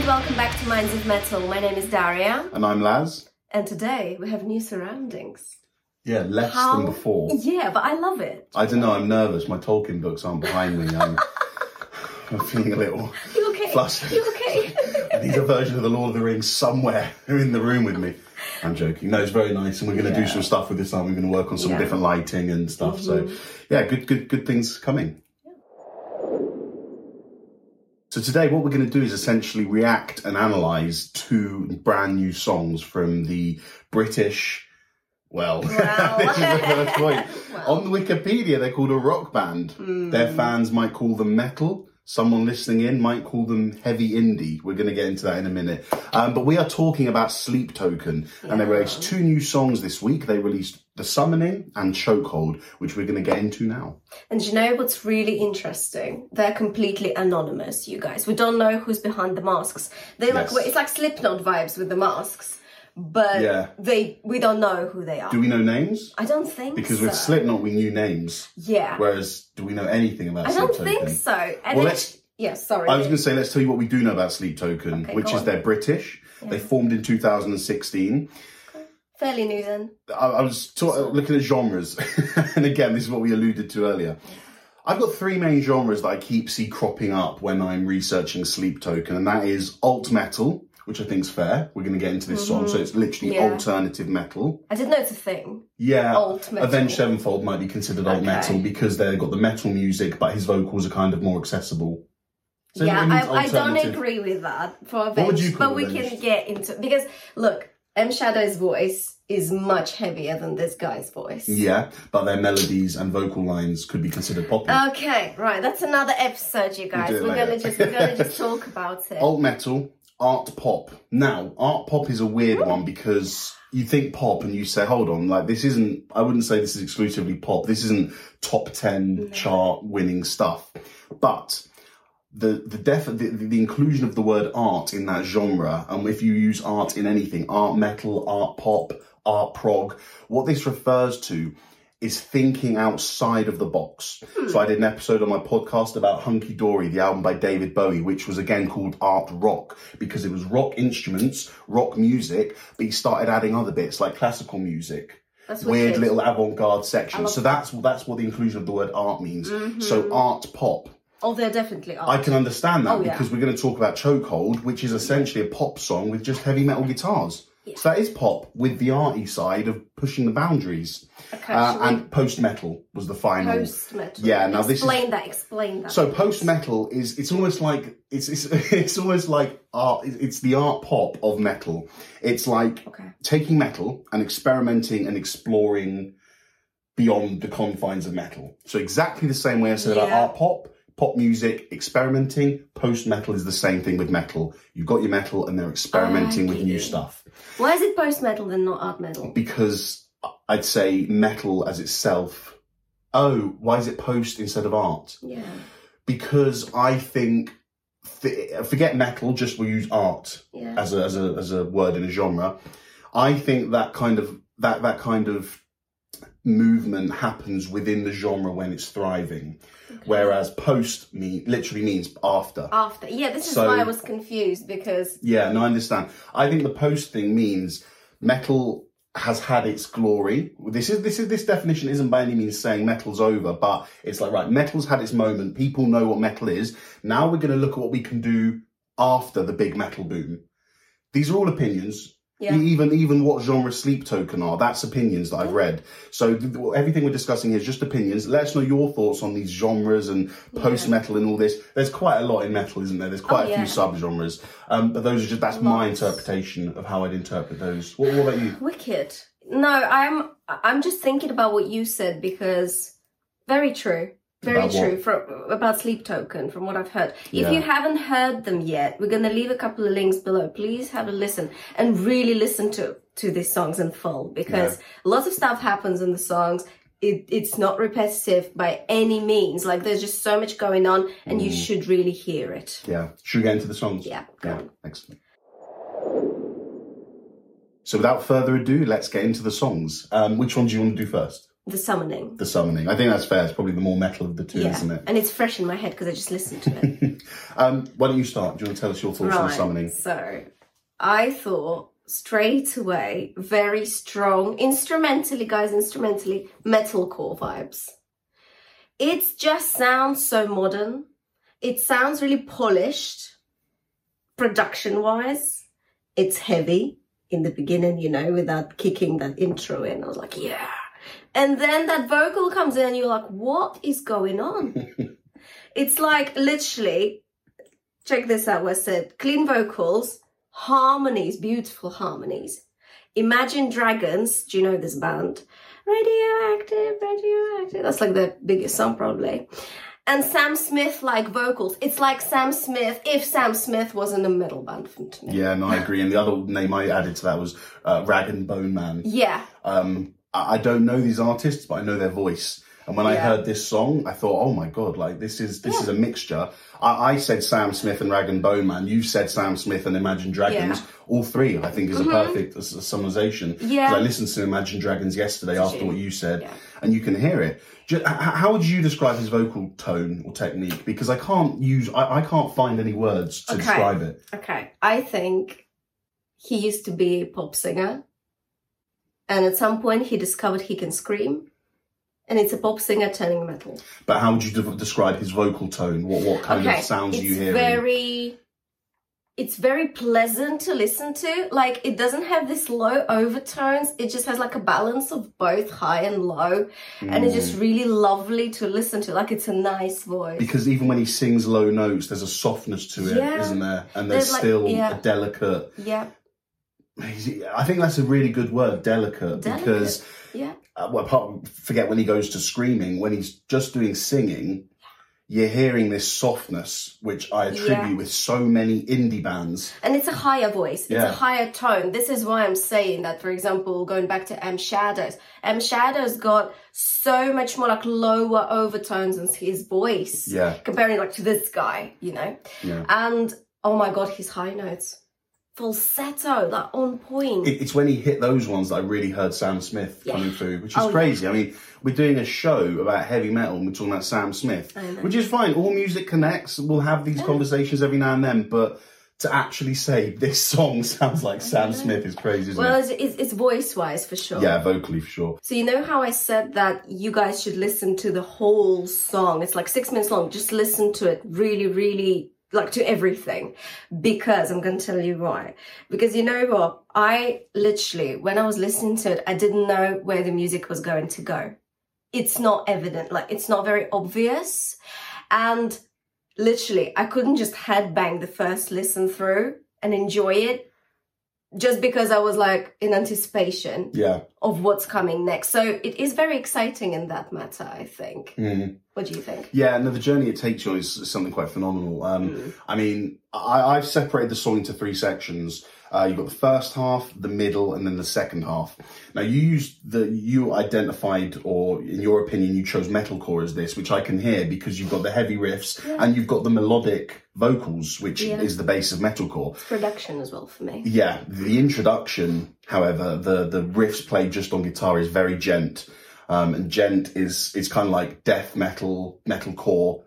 and welcome back to Minds of Metal. My name is Daria, And I'm Laz. and today we have new surroundings. Yeah, less How- than before. Yeah, but I love it. I don't know, I'm nervous. My Tolkien books aren't behind me. I'm, I'm feeling a little You okay? flustered. You okay? I need a version of The Lord of the Rings somewhere in the room with me. I'm joking. No, it's very nice, and we're going to Yeah. do some stuff with this time. We're going to work on some Yeah. different lighting and stuff. So, mm-hmm. yeah, good, good, good things coming. So today, what we're going to do is essentially react and analyze two brand new songs from the British. Well, this is the first point. On the Wikipedia, they're called a rock band. Their fans might call them metal. Someone listening in might call them heavy indie. We're going to get into that in a minute. Um, but we are talking about Sleep Token, and they released two new songs this week. They released The Summoning and Chokehold, which we're going to get into now. And you know what's really interesting? They're completely anonymous, you guys. We don't know who's behind the masks. They like it's like Slipknot vibes with the masks, but Yeah. they we don't know who they are. Do we know names? I don't think Because so. with Slipknot, we knew names. yeah, Whereas, do we know anything about Slipknot? I don't think so. And Well, let's- yeah, sorry. I was going to say, let's tell you what we do know about Sleep Token, Okay, which is on. they're British. They formed in 2016. Fairly new then. I, I was looking at genres, and again, this is what we alluded to earlier. I've got three main genres that I keep see cropping up when I'm researching Sleep Token, and that is alt metal, which I think is fair. We're going to get into this song, so mm-hmm. it's literally Yeah. alternative metal. I didn't know it's a thing. Yeah, Alt metal. Avenged Sevenfold might be considered alt Okay. metal because they've got the metal music, but his vocals are kind of more accessible. So yeah, I, I don't agree with that for would you Avenged, but we can get into because look, M. Shadows' voice is much heavier than this guy's voice. Yeah, but their melodies and vocal lines could be considered poppy. Okay, right. That's another episode, you guys. it We're gonna just we're gonna just talk about it. alt metal, art pop. Now, art pop is a weird one because you think pop and you say, hold on, like this isn't, I wouldn't say this is exclusively pop. This isn't top 10 chart winning stuff. But the the, def- the the inclusion of the word art in that genre, and if you use art in anything, art metal, art pop, art prog, what this refers to is thinking outside of the box. So I did an episode on my podcast about Hunky Dory, the album by David Bowie, which was again called art rock because it was rock instruments, rock music, but he started adding other bits like classical music weird little avant-garde sections. So that's that's what the inclusion of the word art means. So art pop. Oh, they're definitely are. I can understand that Oh, yeah. because we're going to talk about Chokehold, which is essentially a pop song with just heavy metal guitars. So that is pop with the arty side of pushing the boundaries. Okay, Uh, and post metal was the final. Post metal. Yeah, now this is- explain that. Explain that. So post metal is it's almost like it's it's it's almost like art. It's the art pop of metal. It's like Okay. taking metal and experimenting and exploring beyond the confines of metal. So exactly the same way I said about art pop, pop music, experimenting. Post metal is the same thing with metal. You've got your metal and they're experimenting with new stuff Why is it post metal and not art metal? because I'd say metal as itself. Oh, why is it post instead of art? Yeah. because I think forget metal, just we'll use art Yeah. as a, as a as a word in a genre. I think that kind of that that kind of movement happens within the genre when it's thriving, whereas post me literally means after. After. Yeah, this is So- why I was confused because Yeah, no, I understand. I think the post thing means metal has had its glory. This is this is this definition isn't by any means saying metal's over, but it's like right, metal's had its moment. People know what metal is. Now we're going to look at what we can do after the big metal boom. These are all opinions. Yeah. Even even what genre Sleep Token are, that's opinions that I've read. So th- th- everything we're discussing here is just opinions. Let us know your thoughts on these genres and post metal and all this. There's quite a lot in metal, isn't there? There's quite Oh, a few yeah. sub genres. Um, but those are just that's my Lots. interpretation of how I'd interpret those. What, what about you? Wicked. No, I'm I'm just thinking about what you said because very true. Very About what? true from about Sleep Token from what I've heard. Yeah. If you haven't heard them yet, we're gonna leave a couple of links below. Please have a listen and really listen to to these songs in full because lots of stuff happens in the songs. It, it's not repetitive by any means. Like there's just so much going on, and you should really hear it. Yeah. Should we get into the songs? Yeah, go Yeah. on. Excellent. So without further ado, let's get into the songs. Um, which one do you want to do first? The Summoning. The Summoning. I think that's fair. It's probably the more metal of the two, Yeah. isn't it? And it's fresh in my head because I just listened to it. Um, why don't you start? Do you want to tell us your thoughts on the Summoning? So I thought straight away, very strong, instrumentally, guys, instrumentally, metalcore vibes. It just sounds so modern. It sounds really polished, production wise. It's heavy in the beginning, you know, without kicking that intro in. I was like, yeah. And then that vocal comes in, and you're like, what is going on? it's like literally check this out where I said clean vocals, harmonies, beautiful harmonies. Imagine Dragons, do you know this band? Radioactive, radioactive. That's like the biggest song probably. And Sam Smith like vocals. It's like Sam Smith if Sam Smith was in a metal band to me. Yeah, no, I agree. And the other name I added to that was uh, Rag and Bone Man. Yeah. Um, I don't know these artists, but I know their voice. And when I heard this song, I thought, "Oh my god! Like this is this is a mixture." I, I said Sam Smith and Rag and Bone Man. You said Sam Smith and Imagine Dragons. Yeah. Mm-hmm. All three, I think, is a perfect s- summarization. 'Cause Yeah. I listened to Imagine Dragons yesterday after you? what you said, Yeah. and you can hear it. Ju- h- how would you describe his vocal tone or technique? Because I can't use, I, I can't find any words to Okay. describe it. Okay. I think he used to be a pop singer. And at some point he discovered he can scream. And it's a pop singer turning metal. But how would you de- describe his vocal tone? What what kind of sounds it's are you hearing? very it's very pleasant to listen to like it doesn't have this low overtones it just has like a balance of both high and low and it's Mm. just really lovely to listen to like it's a nice voice because even when he sings low notes, there's a softness to it, Yeah. not there? And there's, There's like- still yeah. a delicate. yeah I think that's a really good word, delicate, Delicate. because yeah uh, well, apart, forget when he goes to screaming. When he's just doing singing, you're hearing this softness, which I attribute Yeah. with so many indie bands. and it's a higher voice it's Yeah. a higher tone this is why i'm saying that for example going back to m shadows m shadows got so much more like lower overtones in his voice Yeah, comparing like to this guy you know yeah. And oh my god, his high notes. Falsetto, like on point. It, it's when he hit those ones that I really heard Sam Smith Yeah. coming through, which is Oh, yeah. crazy. I mean, we're doing a show about heavy metal and we're talking about Sam Smith, which is fine. All music connects. We'll have these conversations every now and then, but to actually say this song sounds like Sam Smith is crazy, well, it? it's, it's, it's voice wise for sure. Yeah, vocally for sure. So you know how I said that you guys should listen to the whole song? It's like six minutes long. Just listen to it really, really like to everything because I'm going to tell you why. Because you know what? I literally, when I was listening to it, I didn't know where the music was going to go. It's not evident, like it's not very obvious. And literally, I couldn't just headbang the first listen through and enjoy it just because I was like in anticipation Yeah. of what's coming next. So it is very exciting in that matter, I think. Mhm. What do you think? Yeah, and the journey it takes you is is something quite phenomenal. Um, Mm. I mean, I, I've separated the song into three sections. Uh, you've got the first half, the middle, and then the second half. Now, you used the you identified, or in your opinion, you chose metalcore as this, which I can hear because you've got the heavy riffs and you've got the melodic vocals, which Yeah. is the base of metalcore. Production as well for me. Yeah, the introduction, however, the the riffs played just on guitar is very djent, um, and djent is is kind of like death metal, metalcore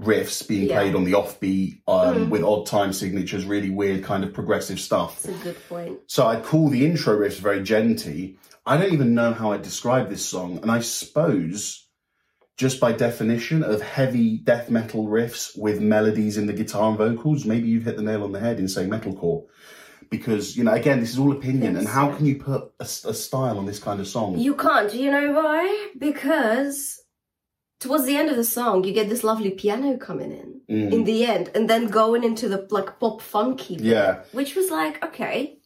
riffs being Yeah. played on the offbeat um, Mm. with odd time signatures, really weird kind of progressive stuff. That's a good point. So I'd call the intro riffs very djenty. I don't even know how I'd describe this song, and I suppose just by definition of heavy death metal riffs with melodies in the guitar and vocals, maybe you've hit the nail on the head in saying metalcore. Because, you know, again, this is all opinion, and how can you put a, a style on this kind of song? You can't. Do you know why? Because towards the end of the song, you get this lovely piano coming in Mm. in the end, and then going into the like pop funky, bit, Yeah. which was like, okay,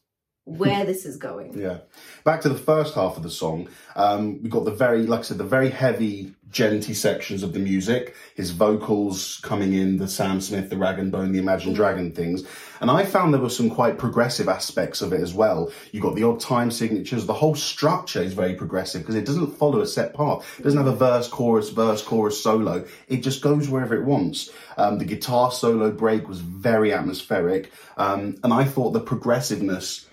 where this is going. Yeah. Back to the first half of the song. Um, we've got the very, like I said, the very heavy, djenty sections of the music. His vocals coming in, the Sam Smith, the Rag and Bone, the Imagine Dragon things. And I found there were some quite progressive aspects of it as well. You've got the odd time signatures. The whole structure is very progressive because it doesn't follow a set path. It doesn't have a verse, chorus, verse, chorus, solo. It just goes wherever it wants. Um, the guitar solo break was very atmospheric. Um, and I thought the progressiveness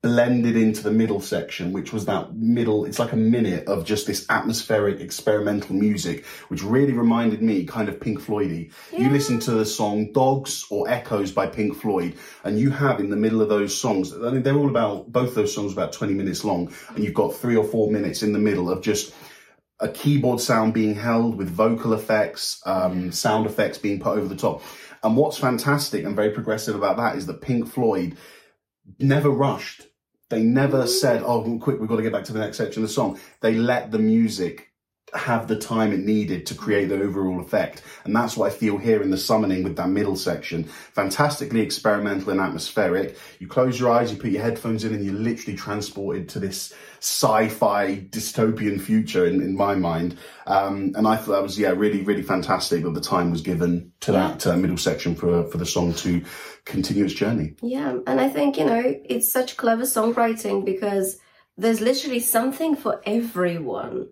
blended into the middle section, which was that middle, it's like a minute of just this atmospheric experimental music, which really reminded me kind of Pink Floydy. You Yeah. listen to the song Dogs or Echoes by Pink Floyd, and you have in the middle of those songs, I mean, they're all about, both those songs about 20 minutes long, and you've got three or four minutes in the middle of just a keyboard sound being held with vocal effects, um, sound effects being put over the top. And what's fantastic and very progressive about that is that Pink Floyd never rushed. They never said, oh, quick, we've got to get back to the next section of the song. They let the music have the time it needed to create the overall effect. And that's what I feel here in the summoning with that middle section. Fantastically experimental and atmospheric. You close your eyes, you put your headphones in, and you're literally transported to this sci-fi dystopian future in, in my mind. Um, and I thought that was, yeah, really, really fantastic that the time was given to that uh, middle section for, for the song to continue its journey. Yeah, and I think, you know, it's such clever songwriting because there's literally something for everyone.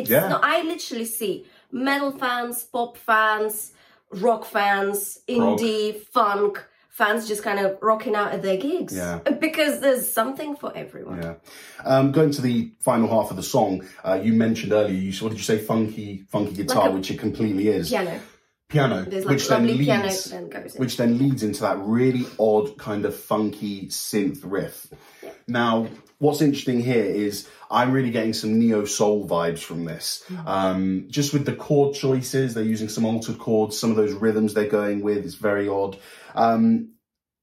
It's Yeah. not, I literally see metal fans, pop fans, rock fans, indie, funk fans just kind of rocking out at their gigs. Yeah. Because there's something for everyone. Yeah. Um, going to the final half of the song, uh, you mentioned earlier, you what did you say, funky, funky guitar, Like a- which it completely is. Piano. Piano, There's like which then leads, that then goes in. which then leads into that really odd kind of funky synth riff. Now, what's interesting here is I'm really getting some neo soul vibes from this. Um, just with the chord choices, they're using some altered chords, some of those rhythms they're going with is very odd. Um,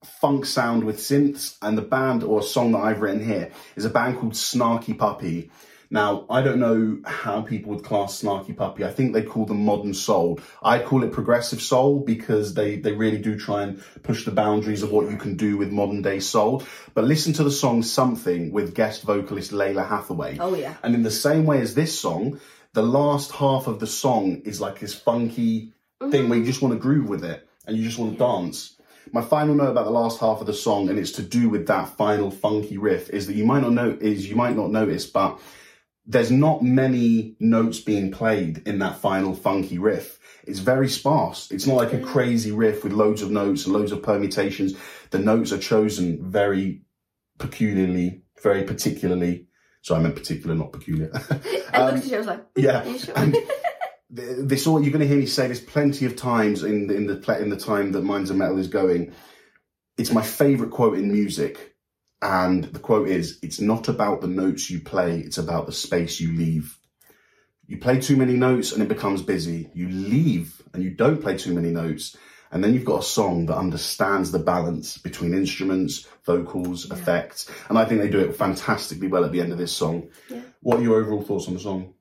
funk sound with synths, and the band or song that I've written here is a band called Snarky Puppy. Now, I don't know how people would class Snarky Puppy. I think they call them modern soul. I call it progressive soul because they, they really do try and push the boundaries of what you can do with modern day soul. But listen to the song Something with guest vocalist Lalah Hathaway. Oh, yeah. And in the same way as this song, the last half of the song is like this funky thing where you mm-hmm. just want to groove with it and you just want to dance. My final note about the last half of the song, and it's to do with that final funky riff, is that you might not know is you might not notice, but there's not many notes being played in that final funky riff. It's very sparse. It's not like a mm. crazy riff with loads of notes and loads of permutations. The notes are chosen very peculiarly, very particularly. So I meant particular, not peculiar. I looked at you, I was like, yeah. sure? And this all you're going to hear me say this plenty of times in the, in the in the time that Minds of Metal is going. It's my favorite quote in music, and the quote is, "It's not about the notes you play; it's about the space you leave." You play too many notes and it becomes busy. You leave and you don't play too many notes, and then you've got a song that understands the balance between instruments, vocals, effects, and I think they do it fantastically well at the end of this song. Yeah. What are your overall thoughts on the song?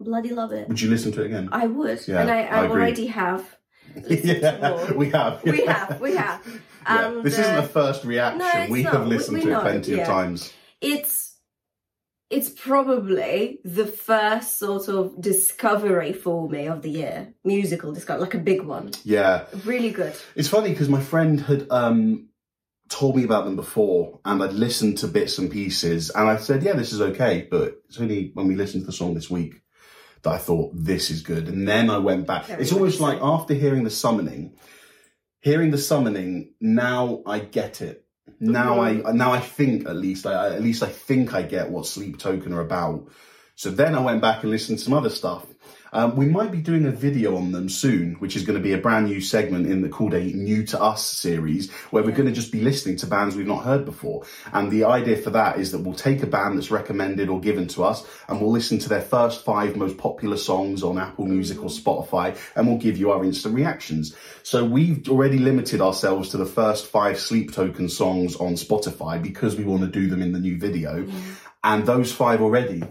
Bloody love it. Would you listen to it again? I would. Yeah, and I, I I, already have. yeah, more. we have. We have, we have. Yeah. And, this isn't uh, the first reaction. no, we not. have listened we to it know, plenty of times. it's it's probably the first sort of discovery for me of the year musical discovery like a big one Yeah, really good it's funny because my friend had um, told me about them before, and I'd listened to bits and pieces, and I said, "Yeah, this is okay." But it's only when we listened to the song this week that I thought this is good, and then I went back. Very it's almost like after hearing the summoning, hearing the summoning, now I get it. Now Mm-hmm. I now I think at least I I- at least I think I get what Sleep Token are about. So then I went back and listened to some other stuff. Um, we might be doing a video on them soon, which is going to be a brand new segment in the called a New to Us series, where we're going to just be listening to bands we've not heard before. And the idea for that is that we'll take a band that's recommended or given to us, and we'll listen to their first five most popular songs on Apple Music or Spotify, and we'll give you our instant reactions. So we've already limited ourselves to the first five Sleep Token songs on Spotify because we want to do them in the new video. And those five already,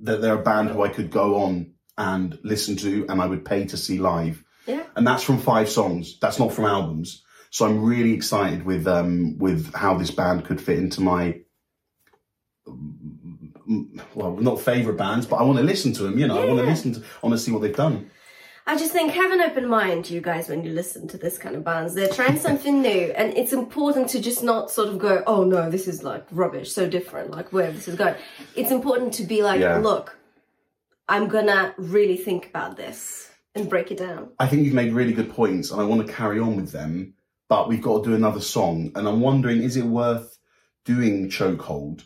that they're a band who I could go on and listen to and I would pay to see live. yeah And that's from five songs. That's not from albums. So I'm really excited with um with how this band could fit into my well, not favorite bands, but I want to listen to them. You know, I want to Yeah. listen to, I want to see what they've done. i just think have an open mind you guys when you listen to this kind of bands they're trying something new and it's important to just not sort of go oh no this is like rubbish so different like where this is going it's important to be like Yeah. look i'm gonna really think about this and break it down I think you've made really good points, and I want to carry on with them. But we've got to do another song, and I'm wondering, is it worth doing chokehold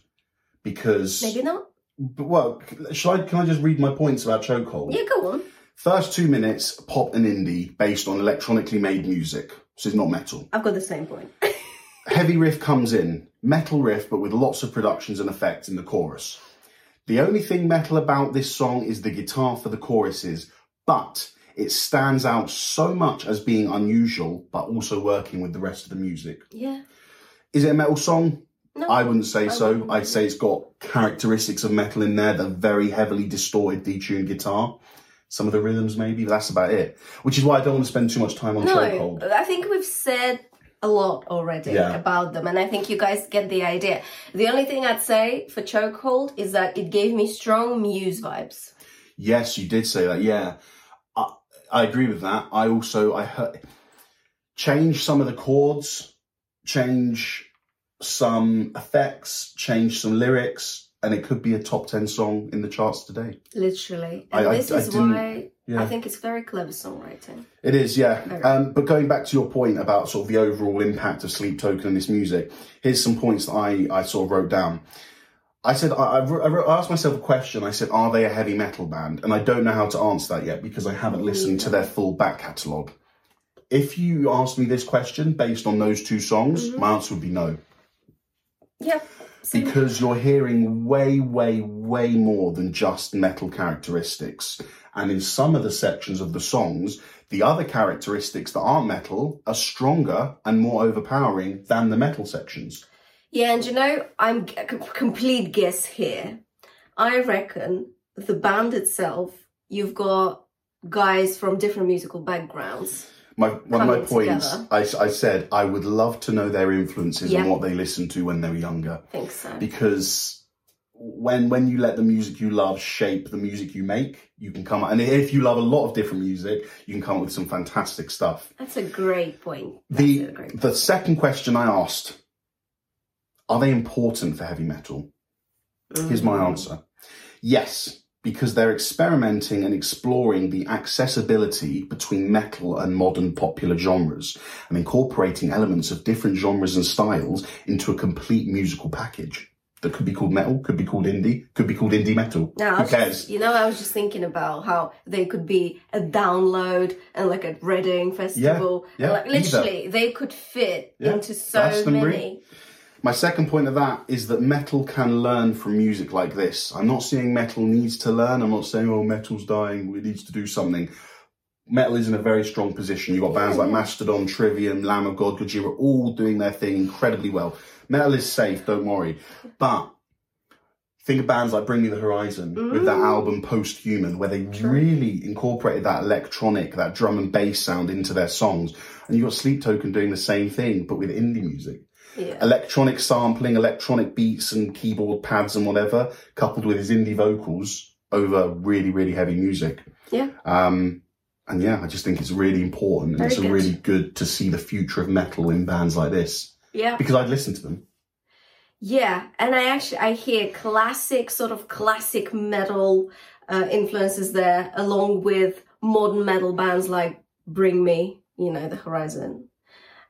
because Maybe not. but well, shall I? Can I just read my points about chokehold? Yeah, go on. First two minutes, pop and indie, based on electronically made music. So it's not metal. I've got the same point. Heavy riff comes in, metal riff, but with lots of productions and effects in the chorus. The only thing metal about this song is the guitar for the choruses, but it stands out so much as being unusual, but also working with the rest of the music. yeah. Is it a metal song? No. I wouldn't say I so. wouldn't. I'd say it's got characteristics of metal in there, the very heavily distorted, detuned guitar. Some of the rhythms, maybe, but that's about it. Which is why I don't want to spend too much time on no, Chokehold. I think we've said a lot already Yeah. about them, and I think you guys get the idea. The only thing I'd say for Chokehold is that it gave me strong Muse vibes. Yes, you did say that. Yeah, I, I agree with that. I also I heard change some of the chords, change some effects, change some lyrics, and it could be a top ten song in the charts today. Literally. I- And I- this I is didn't- why yeah. I think it's very clever songwriting. It is, yeah. Um, but going back to your point about sort of the overall impact of Sleep Token and this music, here's some points that I, I sort of wrote down. I said, I, I, wrote- I I asked myself a question. I said, are they a heavy metal band? And I don't know how to answer that yet because I haven't listened to their full back catalogue. If you asked me this question based on those two songs, my answer would be no. Yeah. So- Because you're hearing way, way, way more than just metal characteristics. And in some of the sections of the songs, the other characteristics that aren't metal are stronger and more overpowering than the metal sections. Yeah, and you know, I'm a c- complete guess here. I reckon the band itself, you've got guys from different musical backgrounds. My, one of my points, together. I, I said I would love to know their influences Yeah. and what they listened to when they were younger. I think so. because when when you let the music you love shape the music you make, you can come up. And if you love a lot of different music, you can come up with some fantastic stuff. That's a great point. That's The great the second question I asked: Are they important for heavy metal? Mm. Here's my answer: Yes, because they're experimenting and exploring the accessibility between metal and modern popular genres, and incorporating elements of different genres and styles into a complete musical package. That could be called metal, could be called indie, could be called indie metal. Now, I Who cares? just, you know, I was just thinking about how they could be a Download and like a Reading festival. yeah, And, like either. literally, they could fit Yeah, into so many. My second point of that is that metal can learn from music like this. I'm not saying metal needs to learn. I'm not saying, oh, metal's dying, it needs to do something. Metal is in a very strong position. You've got bands like Mastodon, Trivium, Lamb of God, Gojira, all doing their thing incredibly well. Metal is safe, don't worry. But think of bands like Bring Me the Horizon with that mm. album Post Human, where they really incorporated that electronic, that drum and bass sound into their songs. And you've got Sleep Token doing the same thing, but with indie music Yeah. electronic sampling, electronic beats and keyboard pads and whatever, coupled with his indie vocals over really, really heavy music. Yeah. Um, and yeah, I just think it's really important. and Very it's good. really good to see the future of metal in bands like this Yeah. because I'd listen to them. Yeah, and I actually I hear classic sort of classic metal uh, influences there, along with modern metal bands like Bring Me, you know, The Horizon,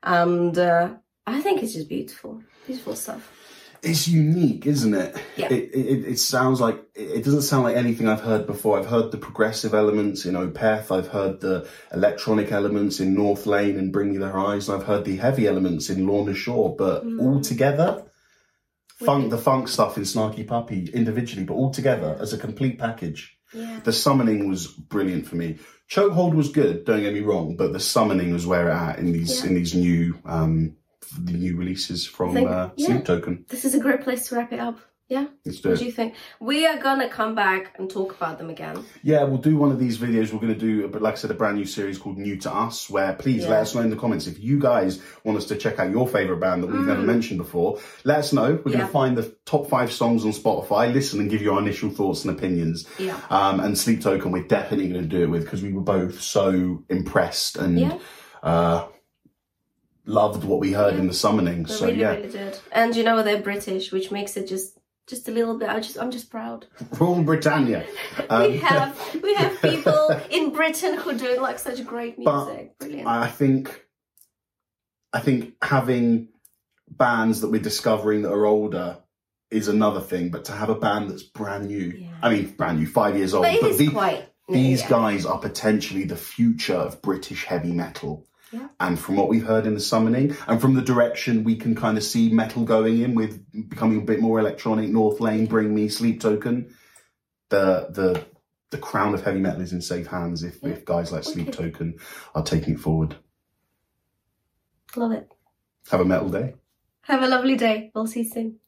and uh, I think it's just beautiful, beautiful stuff. It's unique, isn't it? Yeah. It, it, it sounds like, it doesn't sound like anything I've heard before. I've heard the progressive elements in Opeth. I've heard the electronic elements in North Lane and Bring Me the Horizon. I've heard the heavy elements in Lorna Shore, but Mm. all together, funk, the funk stuff in Snarky Puppy individually, but all together as a complete package. Yeah, The summoning was brilliant for me. Chokehold was good, don't get me wrong, but the summoning was where it at in these, Yeah. in these new, um, new releases from, think- uh, yeah. Sleep Token. this is a great place to wrap it up. Yeah, Let's do what it. do you think? We are gonna come back and talk about them again. Yeah, we'll do one of these videos. We're to do, but like I said, a brand new series called New to Us, where please Yeah. let us know in the comments if you guys want us to check out your favorite band that we've never Mm. mentioned before. Let us know. We're gonna find the top five songs on Spotify, listen and give you our initial thoughts and opinions. Yeah, Um, and Sleep Token, we're definitely to do it with because we were both so impressed and Yeah. uh, loved what we heard Yeah. in the summoning. they so really, yeah, really did. And you know they're British, which makes it just just a little bit. I just I'm just proud. Rule Britannia. Um, we have we have people in Britain who do like such great music. Brilliant. I think I think having bands that we're discovering that are older is another thing, but to have a band that's brand new, Yeah. I mean, brand new, five years old, But but the- these yeah. guys are potentially the future of British heavy metal. Yeah. And from what we've heard in the summoning, and from the direction we can kind of see metal going in with becoming a bit more electronic, North Lane, Bring Me, Sleep Token, the the the crown of heavy metal is in safe hands if, if guys like Sleep Okay. Token are taking it forward. Love it. Have a metal day. Have a lovely day. We'll see you soon.